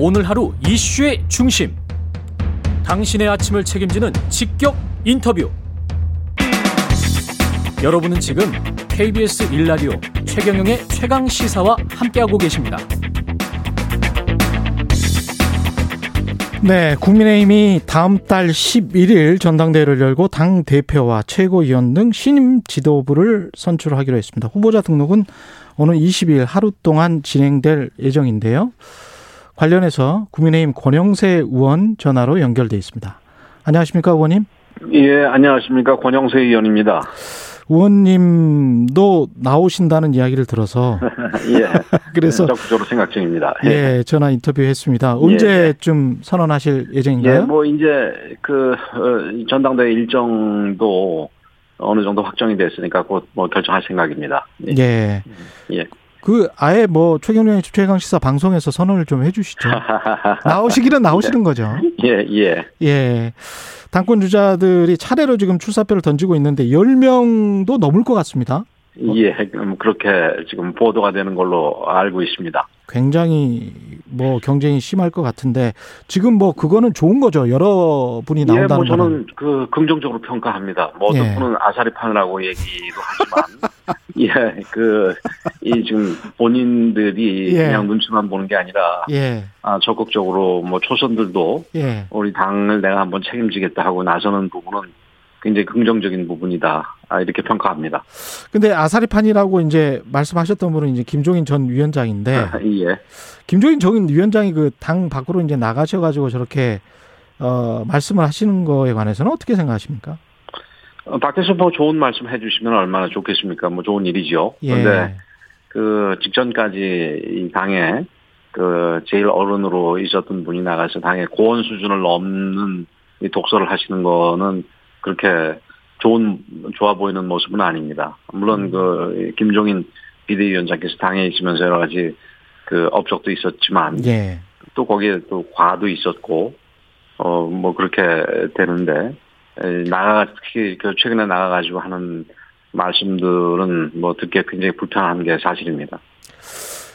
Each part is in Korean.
오늘 하루 이슈의 중심. 당신의 아침을 책임지는 직격 인터뷰. 여러분은 지금 KBS 일라디오 최경영의 최강 시사와 함께하고 계십니다. 네, 국민의힘이 다음 달 11일 전당대회를 열고 당 대표와 최고위원 등 신임 지도부를 선출하기로 했습니다. 후보자 등록은 오늘 20일 하루 동안 진행될 예정인데요. 관련해서 국민의힘 권영세 의원 전화로 연결돼 있습니다. 안녕하십니까, 의원님? 예, 안녕하십니까. 권영세 의원입니다. 의원님도 나오신다는 이야기를 들어서 예. 그래서 적극적으로 생각 중입니다. 예, 전화 인터뷰했습니다. 언제쯤 선언하실 예정인가요? 예, 뭐 이제 그 어, 전당대회 일정도 어느 정도 확정이 됐으니까 곧 뭐 결정할 생각입니다. 예. 예. 그 아예 뭐 최경련의 최강 시사 방송에서 선언을 좀 해주시죠. 나오시기는 나오시는 거죠. 예, 예. 예. 당권 주자들이 차례로 지금 출사표를 던지고 있는데 10명도 넘을 것 같습니다. 예, 음, 그렇게 지금 보도가 되는 걸로 알고 있습니다. 굉장히 뭐 경쟁이 심할 것 같은데 지금 뭐 그거는 좋은 거죠. 여러분이 나온다는 예, 뭐 저는 거는. 그 긍정적으로 평가합니다. 뭐 어떤 예. 분은 아사리 파느라고 얘기도 하지만 예, 그 이 지금 본인들이 예. 그냥 눈치만 보는 게 아니라 예. 아, 적극적으로 뭐 초선들도 예. 우리 당을 내가 한번 책임지겠다 하고 나서는 부분은 굉장히 긍정적인 부분이다. 아, 이렇게 평가합니다. 근데 아사리판이라고 이제 말씀하셨던 분은 이제 김종인 전 위원장인데 예. 김종인 전 위원장이 그 당 밖으로 이제 나가셔 가지고 저렇게 어 말씀을 하시는 거에 관해서는 어떻게 생각하십니까? 어, 밖에서 뭐 좋은 말씀 해주시면 얼마나 좋겠습니까? 뭐 좋은 일이죠. 예. 그런데 그 직전까지 이 당에 그 제일 어른으로 있었던 분이 나가서 당의 고원 수준을 넘는 이 독서를 하시는 거는 그렇게 좋은 좋아 보이는 모습은 아닙니다. 물론 그 김종인 비대위원장께서 당에 있으면서 여러 가지 그 업적도 있었지만 예. 또 거기에 또 과도 있었고 어 뭐 그렇게 되는데 에, 나가 특히 그 최근에 나가가지고 하는 말씀들은 뭐 듣기에 굉장히 불편한 게 사실입니다.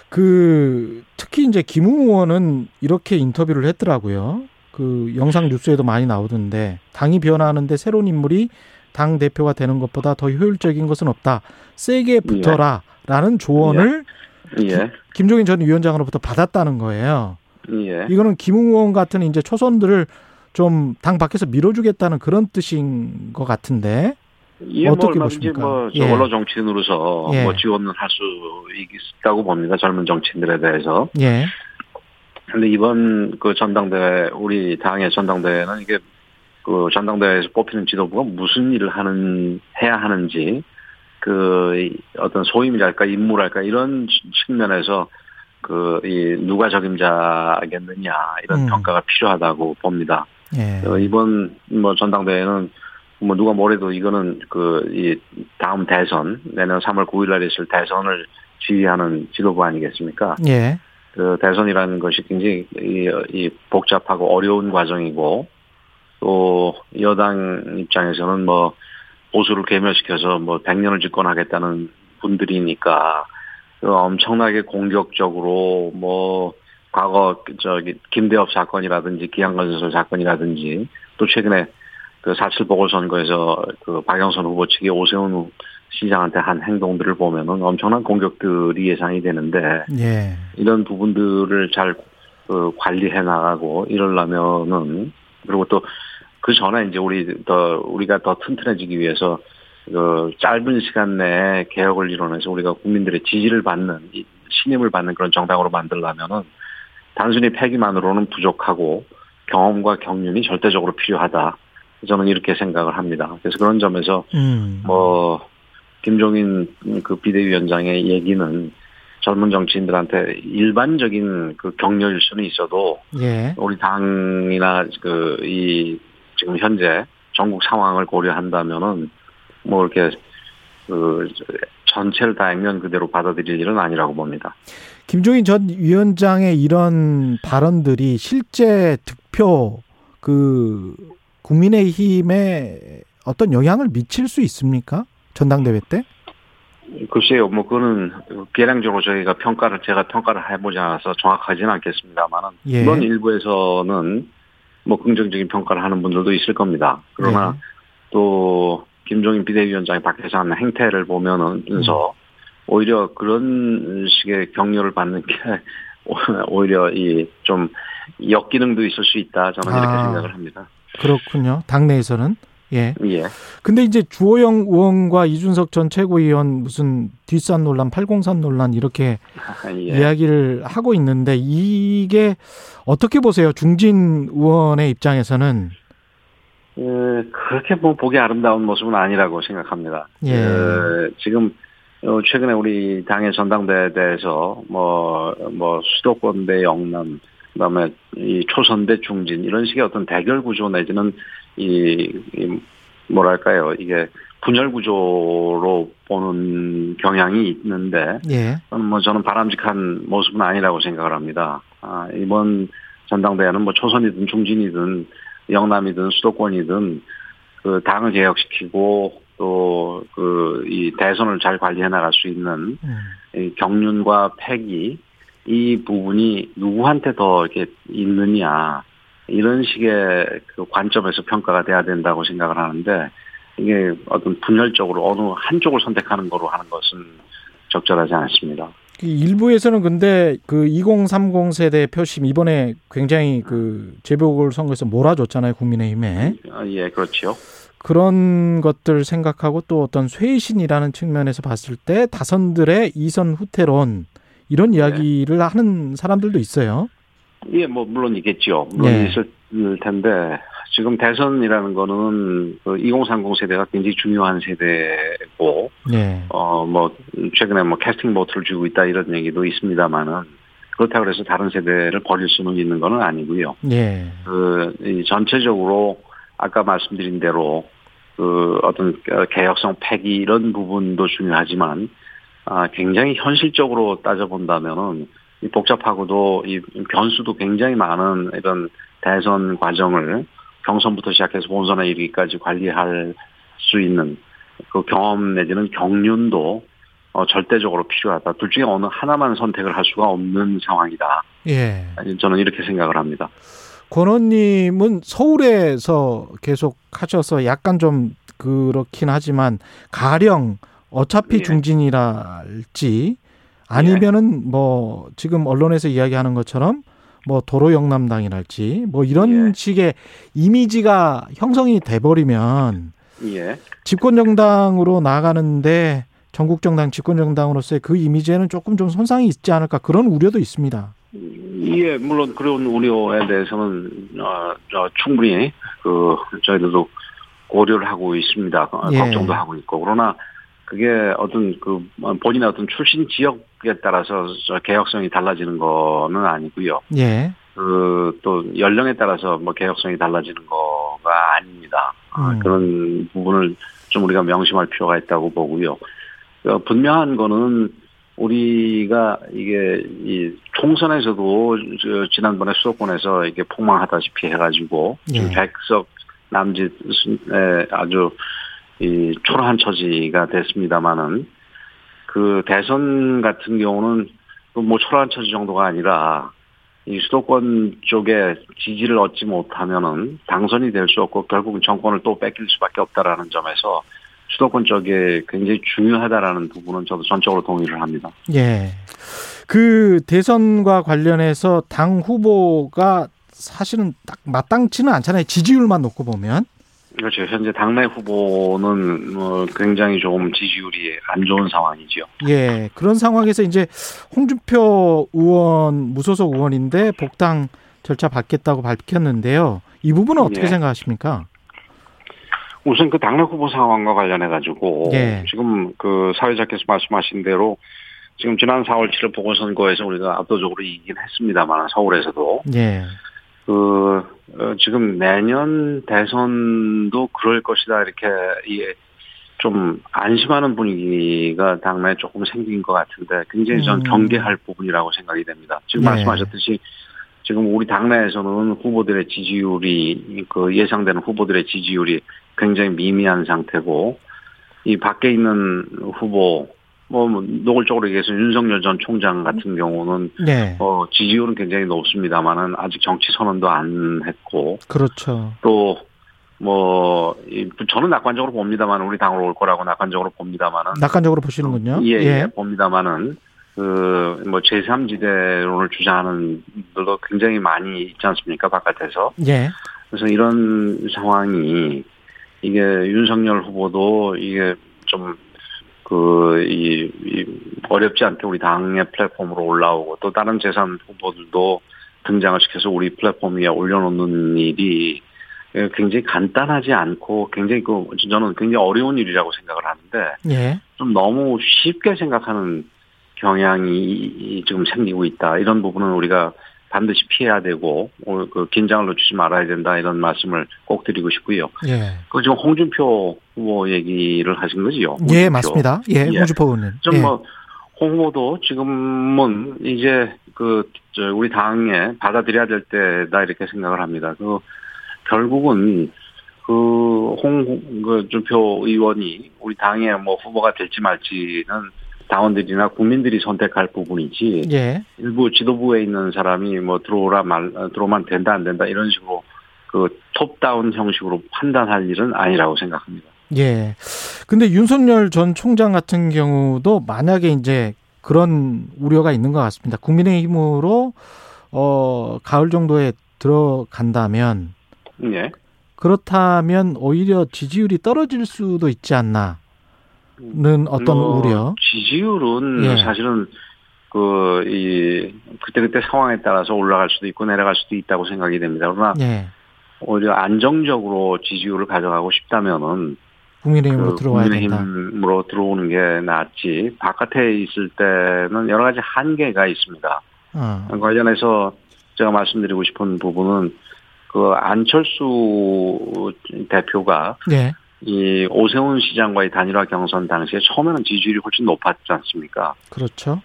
그 특히 이제 김웅 의원은 이렇게 인터뷰를 했더라고요. 그 영상 뉴스에도 많이 나오던데 당이 변화하는데 새로운 인물이 당 대표가 되는 것보다 더 효율적인 것은 없다. 세게 붙어라라는 조언을 예, 김종인 전 위원장으로부터 받았다는 거예요. 예. 이거는 김웅 의원 같은 이제 초선들을 좀 당 밖에서 밀어주겠다는 그런 뜻인 것 같은데. 예, 뭐 어떻게 얼마든지 보십니까? 뭐 예. 원로 정치인으로서 예. 뭐 지원을 할수 있다고 봅니다. 젊은 정치인들에 대해서. 예. 근데 이번 그 전당대회 우리 당의 전당대회는 이게 그 전당대회에서 뽑히는 지도부가 무슨 일을 하는 해야 하는지 그이 어떤 소임이랄까 임무랄까 이런 측면에서 그 이 누가 적임자겠느냐 이런 음. 평가가 필요하다고 봅니다. 예. 어, 이번 뭐 전당대회는 뭐 누가 뭐래도 이거는 그 이 다음 대선 내년 3월 9일 날 있을 대선을 지휘하는 지도부 아니겠습니까? 예. 그 대선이라는 것이 굉장히 이, 이 복잡하고 어려운 과정이고 또 여당 입장에서는 뭐 보수를 괴멸시켜서 뭐 100년을 집권하겠다는 분들이니까 그 엄청나게 공격적으로 뭐 과거 저기 김대엽 사건이라든지 기양건설 사건이라든지 또 최근에 그 사칠 보궐선거에서 그 박영선 후보 측이 오세훈 시장한테 한 행동들을 보면은 엄청난 공격들이 예상이 되는데 예. 이런 부분들을 잘 그, 관리해 나가고 이러려면은 그리고 또 그 전에 이제 우리 더 우리가 더 튼튼해지기 위해서 그 짧은 시간 내에 개혁을 이뤄내서 우리가 국민들의 지지를 받는 이 신임을 받는 그런 정당으로 만들려면은 단순히 패기만으로는 부족하고 경험과 경륜이 절대적으로 필요하다. 저는 이렇게 생각을 합니다. 그래서 그런 점에서 음. 뭐 김종인 그 비대위원장의 얘기는 젊은 정치인들한테 일반적인 그 격려일 수는 있어도 예. 우리 당이나 그 이 지금 현재 전국 상황을 고려한다면은 뭐 이렇게 그 전체를 다 액면 그대로 받아들일 일은 아니라고 봅니다. 김종인 전 위원장의 이런 발언들이 실제 득표 그 국민의힘에 어떤 영향을 미칠 수 있습니까? 전당대회 때? 글쎄요, 뭐 그거는 계량적으로 저희가 평가를 제가 평가를 해보지 않아서 정확하지는 않겠습니다만은 예. 이번 일부에서는 뭐 긍정적인 평가를 하는 분들도 있을 겁니다. 그러나 예. 또 김종인 비대위원장이 밖에서 하는 행태를 보면은서 오히려 그런 식의 격려를 받는 게 오히려 이 좀 역기능도 있을 수 있다 저는 이렇게 아. 생각을 합니다. 그렇군요. 당내에서는 예. 예. 근데 이제 주호영 의원과 이준석 전 최고위원 무슨 뒷산 논란, 팔공산 논란 이렇게 예. 이야기를 하고 있는데 이게 어떻게 보세요? 중진 의원의 입장에서는 예, 그렇게 뭐 보기 아름다운 모습은 아니라고 생각합니다. 예. 예, 지금 어, 최근에 우리 당의 전당대회에 대해서 뭐, 뭐 수도권 대 영남, 그 다음에 이 초선 대 중진 이런 식의 어떤 대결 구조 내지는 이, 이 뭐랄까요 이게 분열 구조로 보는 경향이 있는데 예. 저는 뭐 저는 바람직한 모습은 아니라고 생각을 합니다. 아, 이번 전당대회는 뭐 초선이든 중진이든 영남이든 수도권이든 그 당을 개혁시키고 또 그 이 대선을 잘 관리해 나갈 수 있는 음. 이 경륜과 패기 이 부분이 누구한테 더 이렇게 있느냐 이런 식의 그 관점에서 평가가 돼야 된다고 생각을 하는데 이게 어떤 분열적으로 어느 한쪽을 선택하는 거로 하는 것은 적절하지 않습니다. 그 일부에서는 근데 그 2030 세대 표심 이번에 굉장히 그 재보궐 선거에서 몰아줬잖아요 국민의힘에 아, 예, 그렇죠. 그런 것들 생각하고 또 어떤 쇄신이라는 측면에서 봤을 때 다선들의 이선 후퇴론 이런 네. 이야기를 하는 사람들도 있어요. 예, 뭐 물론 있겠죠. 물론 네. 있을 텐데 지금 대선이라는 거는 그 2030 세대가 굉장히 중요한 세대고 네. 어뭐 최근에 뭐 캐스팅 보트를 주고 있다 이런 얘기도 있습니다만은 그렇다고 해서 다른 세대를 버릴 수는 있는 거는 아니고요. 예. 그, 이 전체적으로 아까 말씀드린 대로 그 어떤 개혁성 패기 이런 부분도 중요하지만 아, 굉장히 현실적으로 따져본다면은 이 복잡하고도 이 변수도 굉장히 많은 이런 대선 과정을 경선부터 시작해서 본선에 이르기까지 관리할 수 있는 그 경험 내지는 경륜도 어, 절대적으로 필요하다. 둘 중에 어느 하나만 선택을 할 수가 없는 상황이다. 예. 저는 이렇게 생각을 합니다. 권 의원님은 서울에서 계속 하셔서 약간 좀 그렇긴 하지만 가령 어차피 예. 중진이랄지 아니면은 뭐 지금 언론에서 이야기하는 것처럼 뭐 도로 영남당이랄지 뭐 이런 예. 식의 이미지가 형성이 돼 버리면 예. 집권 정당으로 나가는데 전국 정당 집권 정당으로서의 그 이미지에는 조금 좀 손상이 있지 않을까 그런 우려도 있습니다. 예, 물론 그런 우려에 대해서는 어, 저 충분히 그 저희들도 고려를 하고 있습니다. 어, 예. 걱정도 하고 있고 그러나 그게 어떤 그 본인의 어떤 출신 지역에 따라서 저 개혁성이 달라지는 거는 아니고요. 예. 그 또 연령에 따라서 뭐 개혁성이 달라지는 거가 아닙니다. 아, 음. 그런 부분을 좀 우리가 명심할 필요가 있다고 보고요. 어, 분명한 거는 우리가 이게 이 총선에서도 저 지난번에 수도권에서 이게 폭망하다시피 해가지고 예. 백석 남짓에 아주 이 초라한 처지가 됐습니다마는 그 대선 같은 경우는 그뭐 초라한 처지 정도가 아니라 이 수도권 쪽에 지지를 얻지 못하면은 당선이 될 수 없고 결국 정권을 또 뺏길 수밖에 없다라는 점에서 수도권 쪽에 굉장히 중요하다라는 부분은 저도 전적으로 동의를 합니다. 예. 그 대선과 관련해서 당 후보가 사실은 딱 마땅치는 않잖아요. 지지율만 놓고 보면. 그렇죠. 현재 당내 후보는 뭐 굉장히 좀 지지율이 안 좋은 상황이죠. 예. 그런 상황에서 이제 홍준표 의원 무소속 의원인데 복당 절차 받겠다고 밝혔는데요. 이 부분은 어떻게 예. 생각하십니까? 우선 그 당내 후보 상황과 관련해 가지고 예. 지금 그 사회자께서 말씀하신 대로 지금 지난 4월 7일 보궐선거에서 우리가 압도적으로 이기긴 했습니다만 서울에서도 예. 그 어, 지금 내년 대선도 그럴 것이다 이렇게 이좀 안심하는 분위기가 당내에 조금 생긴 것 같은데 굉장히 전 음. 경계할 부분이라고 생각이 됩니다. 지금 네. 말씀하셨듯이 지금 우리 당내에서는 후보들의 지지율이 그 예상되는 후보들의 지지율이 굉장히 미미한 상태고 이 밖에 있는 후보 뭐 노골적으로 얘기해서 윤석열 전 총장 같은 경우는 네. 어, 지지율은 굉장히 높습니다만은 아직 정치 선언도 안 했고 그렇죠. 또 뭐 저는 낙관적으로 봅니다만 우리 당으로 올 거라고 낙관적으로 봅니다만은 낙관적으로 보시는군요. 예, 예. 봅니다만은 그뭐 제3지대론을 주장하는 분들도 굉장히 많이 있지 않습니까 바깥에서 예. 그래서 이런 상황이 이게 윤석열 후보도 이게 좀 그, 이, 이, 어렵지 않게 우리 당의 플랫폼으로 올라오고 또 다른 재산 후보들도 등장을 시켜서 우리 플랫폼 위에 올려놓는 일이 굉장히 간단하지 않고 굉장히 그, 저는 굉장히 어려운 일이라고 생각을 하는데 예. 좀 너무 쉽게 생각하는 경향이 지금 생기고 있다. 이런 부분은 우리가 반드시 피해야 되고 그 긴장을 놓치지 말아야 된다 이런 말씀을 꼭 드리고 싶고요. 예. 그 지금 홍준표 후보 얘기를 하신 거지요. 홍준표. 예, 맞습니다. 예, 예. 홍준표 의원님. 좀 예. 뭐, 홍 후보도 지금은 이제 그, 저, 우리 당에 받아들여야 될 때다 이렇게 생각을 합니다. 그, 결국은 그, 홍, 그, 준표 의원이 우리 당의 뭐 후보가 될지 말지는 당원들이나 국민들이 선택할 부분이지 예. 일부 지도부에 있는 사람이 뭐 들어오라 말, 어, 들어오면 된다 안 된다 이런 식으로 그 톱다운 형식으로 판단할 일은 아니라고 생각합니다. 예. 근데 윤석열 전 총장 같은 경우도 만약에 이제 그런 우려가 있는 것 같습니다. 국민의힘으로 어 가을 정도에 들어간다면 예. 그렇다면 오히려 지지율이 떨어질 수도 있지 않나 는 어떤 뭐, 우려? 지지율은 예. 사실은 그, 이, 그때 그때 상황에 따라서 올라갈 수도 있고 내려갈 수도 있다고 생각이 됩니다. 그러나 예. 오히려 안정적으로 지지율을 가져가고 싶다면은 국민의힘으로 그 들어와야 된다. 국민의힘으로 들어오는 게 낫지. 바깥에 있을 때는 여러 가지 한계가 있습니다. 어. 관련해서 제가 말씀드리고 싶은 부분은 그 안철수 대표가 예. 이 오세훈 시장과의 단일화 경선 당시에 처음에는 지지율이 훨씬 높았지 않습니까? 그렇죠.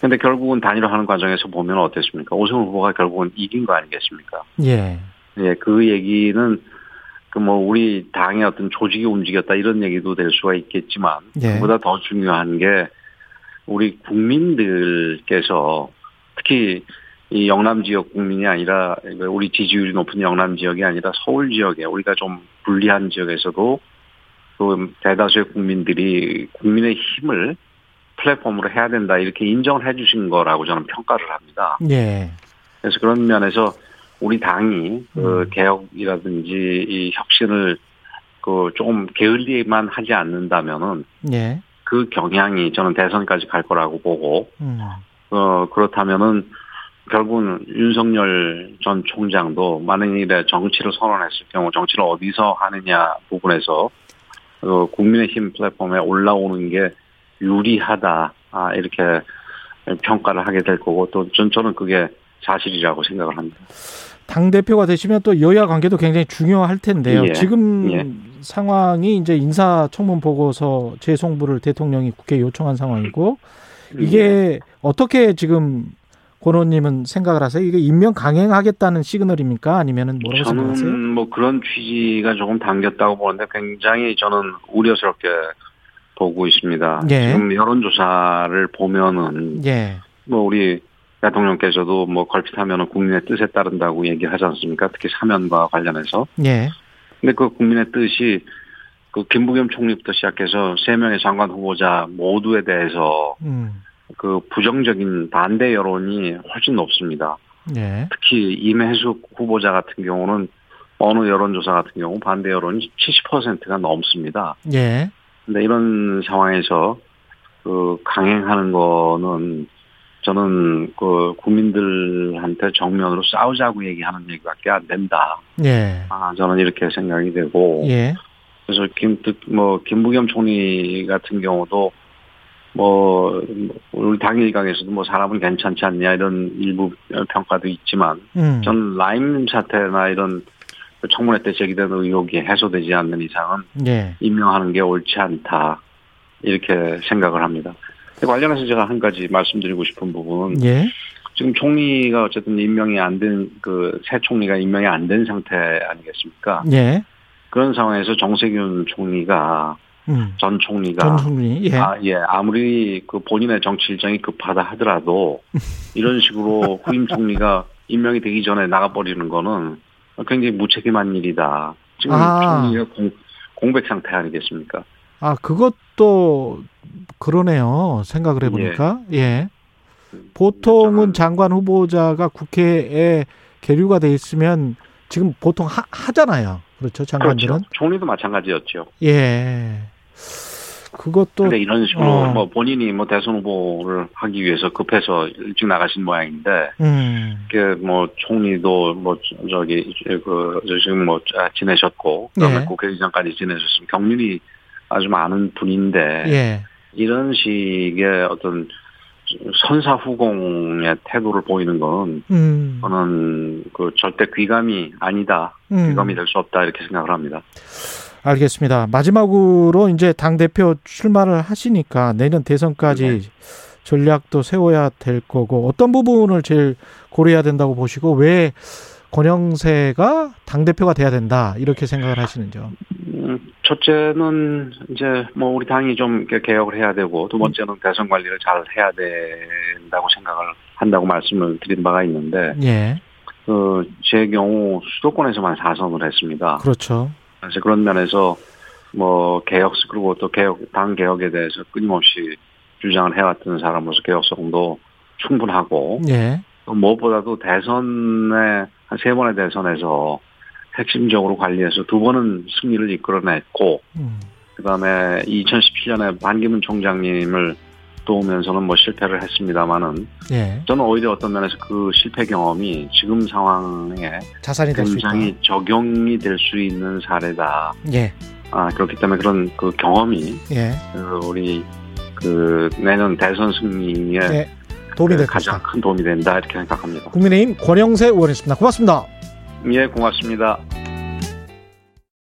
근데 결국은 단일화하는 과정에서 보면 어땠습니까? 오세훈 후보가 결국은 이긴 거 아니겠습니까? 예. 예, 그 얘기는 그 뭐 우리 당의 어떤 조직이 움직였다 이런 얘기도 될 수가 있겠지만 예. 그보다 더 중요한 게 우리 국민들께서 특히 이 영남 지역 국민이 아니라 우리 지지율이 높은 영남 지역이 아니라 서울 지역에 우리가 좀 불리한 지역에서도 그 대다수의 국민들이 국민의 힘을 플랫폼으로 해야 된다 이렇게 인정을 해주신 거라고 저는 평가를 합니다. 예. 그래서 그런 면에서 우리 당이 그 음. 개혁이라든지 이 혁신을 그 조금 게을리만 하지 않는다면은 예. 그 경향이 저는 대선까지 갈 거라고 보고 음. 어 그렇다면은 결국은 윤석열 전 총장도 만약에 정치를 선언했을 경우 정치를 어디서 하느냐 부분에서 어, 국민의힘 플랫폼에 올라오는 게 유리하다 아, 이렇게 평가를 하게 될 거고 또 전, 저는 그게 사실이라고 생각을 합니다. 당 대표가 되시면 또 여야 관계도 굉장히 중요할 텐데요. 예. 지금 예. 상황이 이제 인사 청문 보고서 재송부를 대통령이 국회에 요청한 상황이고 음. 이게 어떻게 지금 권호님은 생각을 하세요? 이게 임명 강행하겠다는 시그널입니까? 아니면은 뭐라고 생각하세요? 저는 뭐 그런 취지가 조금 당겼다고 보는데 굉장히 저는 우려스럽게 보고 있습니다. 예. 지금 여론조사를 보면은 예. 뭐 우리 대통령께서도 뭐 걸핏하면은 국민의 뜻에 따른다고 얘기하지 않습니까? 특히 사면과 관련해서. 예. 근데 그 국민의 뜻이 그 김부겸 총리부터 시작해서 세 명의 장관 후보자 모두에 대해서 음. 그 부정적인 반대 여론이 훨씬 높습니다. 예. 특히 임혜숙 후보자 같은 경우는 어느 여론조사 같은 경우 반대 여론이 70%가 넘습니다. 예. 근데 이런 상황에서 그 강행하는 거는 저는 그 국민들한테 정면으로 싸우자고 얘기하는 얘기밖에 안 된다. 예. 아 저는 이렇게 생각이 되고 예. 그래서 김 뭐 김부겸 총리 같은 경우도 뭐 우리 당일강에서도 뭐 사람은 괜찮지 않냐 이런 일부 평가도 있지만 음. 전 라임 사태나 이런 그 청문회 때 제기된 의혹이 해소되지 않는 이상은 예. 임명하는 게 옳지 않다 이렇게 생각을 합니다. 관련해서 제가 한 가지 말씀드리고 싶은 부분은 예. 지금 총리가 어쨌든 임명이 안 된 그 새 총리가 임명이 안 된 상태 아니겠습니까? 예. 그런 상황에서 정세균 총리가 음. 전 총리가 전 총리. 예. 아, 예. 아무리 그 본인의 정치 일정이 급하다 하더라도 이런 식으로 후임 총리가 임명이 되기 전에 나가버리는 거는 굉장히 무책임한 일이다. 지금 아. 총리가 공, 공백 상태 아니겠습니까? 아, 그것도 그러네요. 생각을 해보니까. 예. 보통은 장관 후보자가 국회에 계류가 돼 있으면 지금 보통 하, 하잖아요. 그렇죠. 장관들은. 그렇죠. 총리도 마찬가지였죠. 예. 그것도 근데 이런 식으로 어. 뭐 본인이 뭐 대선 후보를 하기 위해서 급해서 일찍 나가신 모양인데 음. 그뭐 총리도 뭐 저- 저기 그저 지금 뭐 아, 지내셨고 그다음에 예. 국회의장까지 지내셨으면 경륜이 아주 많은 분인데 예. 이런 식의 어떤 선사후공의 태도를 보이는 건 음. 저는 그 절대 귀감이 아니다 음. 귀감이 될 수 없다 이렇게 생각을 합니다. 알겠습니다. 마지막으로 이제 당 대표 출마를 하시니까 내년 대선까지 네. 전략도 세워야 될 거고 어떤 부분을 제일 고려해야 된다고 보시고 왜 권영세가 당 대표가 돼야 된다 이렇게 생각을 하시는지요? 음, 첫째는 이제 뭐 우리 당이 좀 이렇게 개혁을 해야 되고 두 번째는 대선 관리를 잘 해야 된다고 생각을 한다고 말씀을 드린 바가 있는데 예, 그제 경우 수도권에서만 4선을 했습니다. 그렇죠. 그래서 그런 면에서 뭐 개혁 그리고 또 개혁 당 개혁에 대해서 끊임없이 주장을 해왔던 사람으로서 개혁성도 충분하고 예, 또 무엇보다도 대선에 한 세 번의 대선에서 핵심적으로 관리해서 두 번은 승리를 이끌어냈고 음, 그다음에 2017년에 반기문 총장님을 도우면서는 뭐 실패를 했습니다마는 예, 저는 오히려 어떤 면에서 그 실패 경험이 지금 상황에 자산이. 굉장히 적용이 될 수 있는 사례다. 예, 아 그렇기 때문에 그런 그 경험이 예, 그 우리 그 내년 대선 승리에 예, 도움이 될 가장. 큰 도움이 된다 이렇게 생각합니다. 국민의힘 권영세 의원이었습니다. 고맙습니다. 예, 고맙습니다.